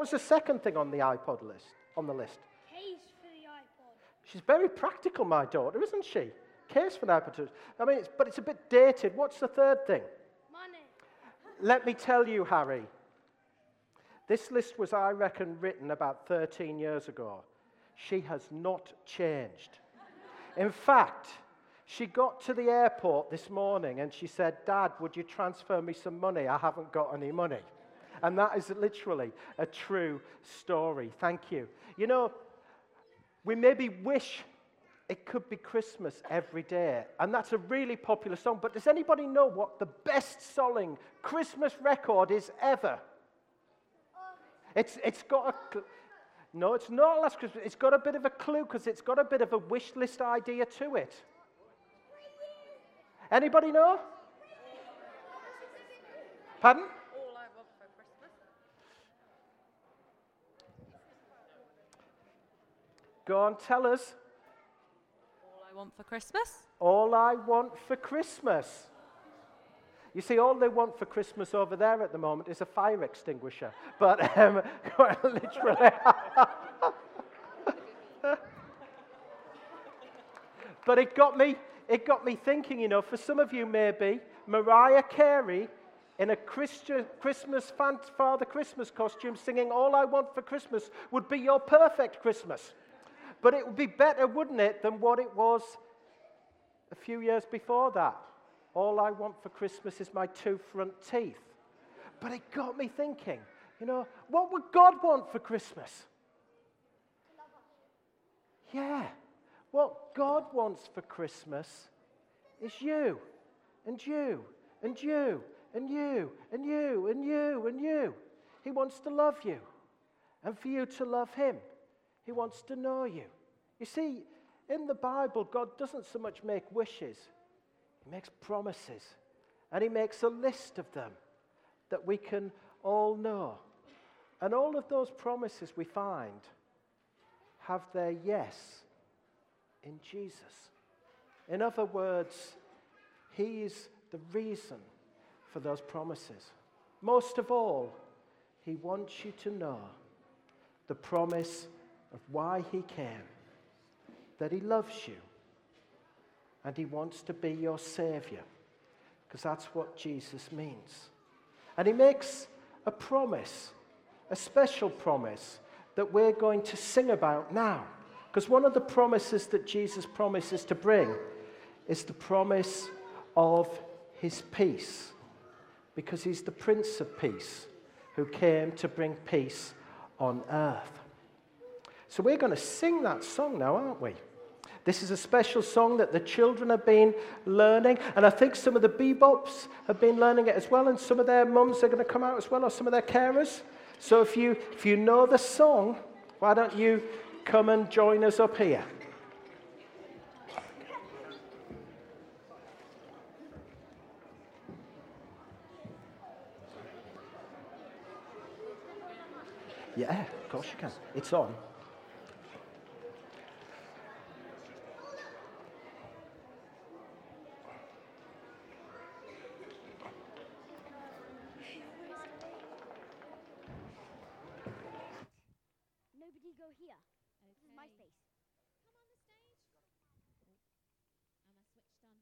was the second thing on the iPod list? On the list? Case for the iPod. She's very practical, my daughter, isn't she? Case for an iPod. I mean, it's, but it's a bit dated. What's the third thing? Money. Let me tell you, Harry. This list was, I reckon, written about 13 years ago. She has not changed. In fact, she got to the airport this morning and she said, Dad, would you transfer me some money? I haven't got any money. And that is literally a true story. Thank you. You know, we maybe wish it could be Christmas every day. And that's a really popular song. But does anybody know what the best selling Christmas record is ever? It's, it's got a. No, it's not Last Christmas. It's got a bit of a clue because it's got a bit of a wish list idea to it. Anybody know? Pardon? All I want for Christmas. Go on, tell us. All I want for Christmas. All I want for Christmas. You see, all they want for Christmas over there at the moment is a fire extinguisher. But um, literally. but it got me. It got me thinking. You know, for some of you, maybe Mariah Carey in a Christian, Christmas Father Christmas costume, singing "All I Want for Christmas" would be your perfect Christmas. But it would be better, wouldn't it, than what it was a few years before that. All I want for Christmas is my two front teeth. But it got me thinking, you know, what would God want for Christmas? Yeah. What God wants for Christmas is you, and you, and you, and you, and you, and you, and you. He wants to love you, and for you to love Him. He wants to know you. You see, in the Bible, God doesn't so much make wishes, He makes promises. And He makes a list of them that we can all know. And all of those promises we find have their yes in Jesus. In other words, He is the reason for those promises. Most of all, He wants you to know the promise of why He came, that He loves you, and He wants to be your Savior, because that's what Jesus means. And He makes a promise, a special promise, that we're going to sing about now. Because one of the promises that Jesus promises to bring is the promise of his peace. Because he's the Prince of Peace who came to bring peace on earth. So we're going to sing that song now, aren't we? This is a special song that the children have been learning, and I think some of the bebops have been learning it as well, and some of their mums are going to come out as well, or some of their carers. So if you, if you know the song, why don't you come and join us up here? Yeah, of course you can. It's on. my face.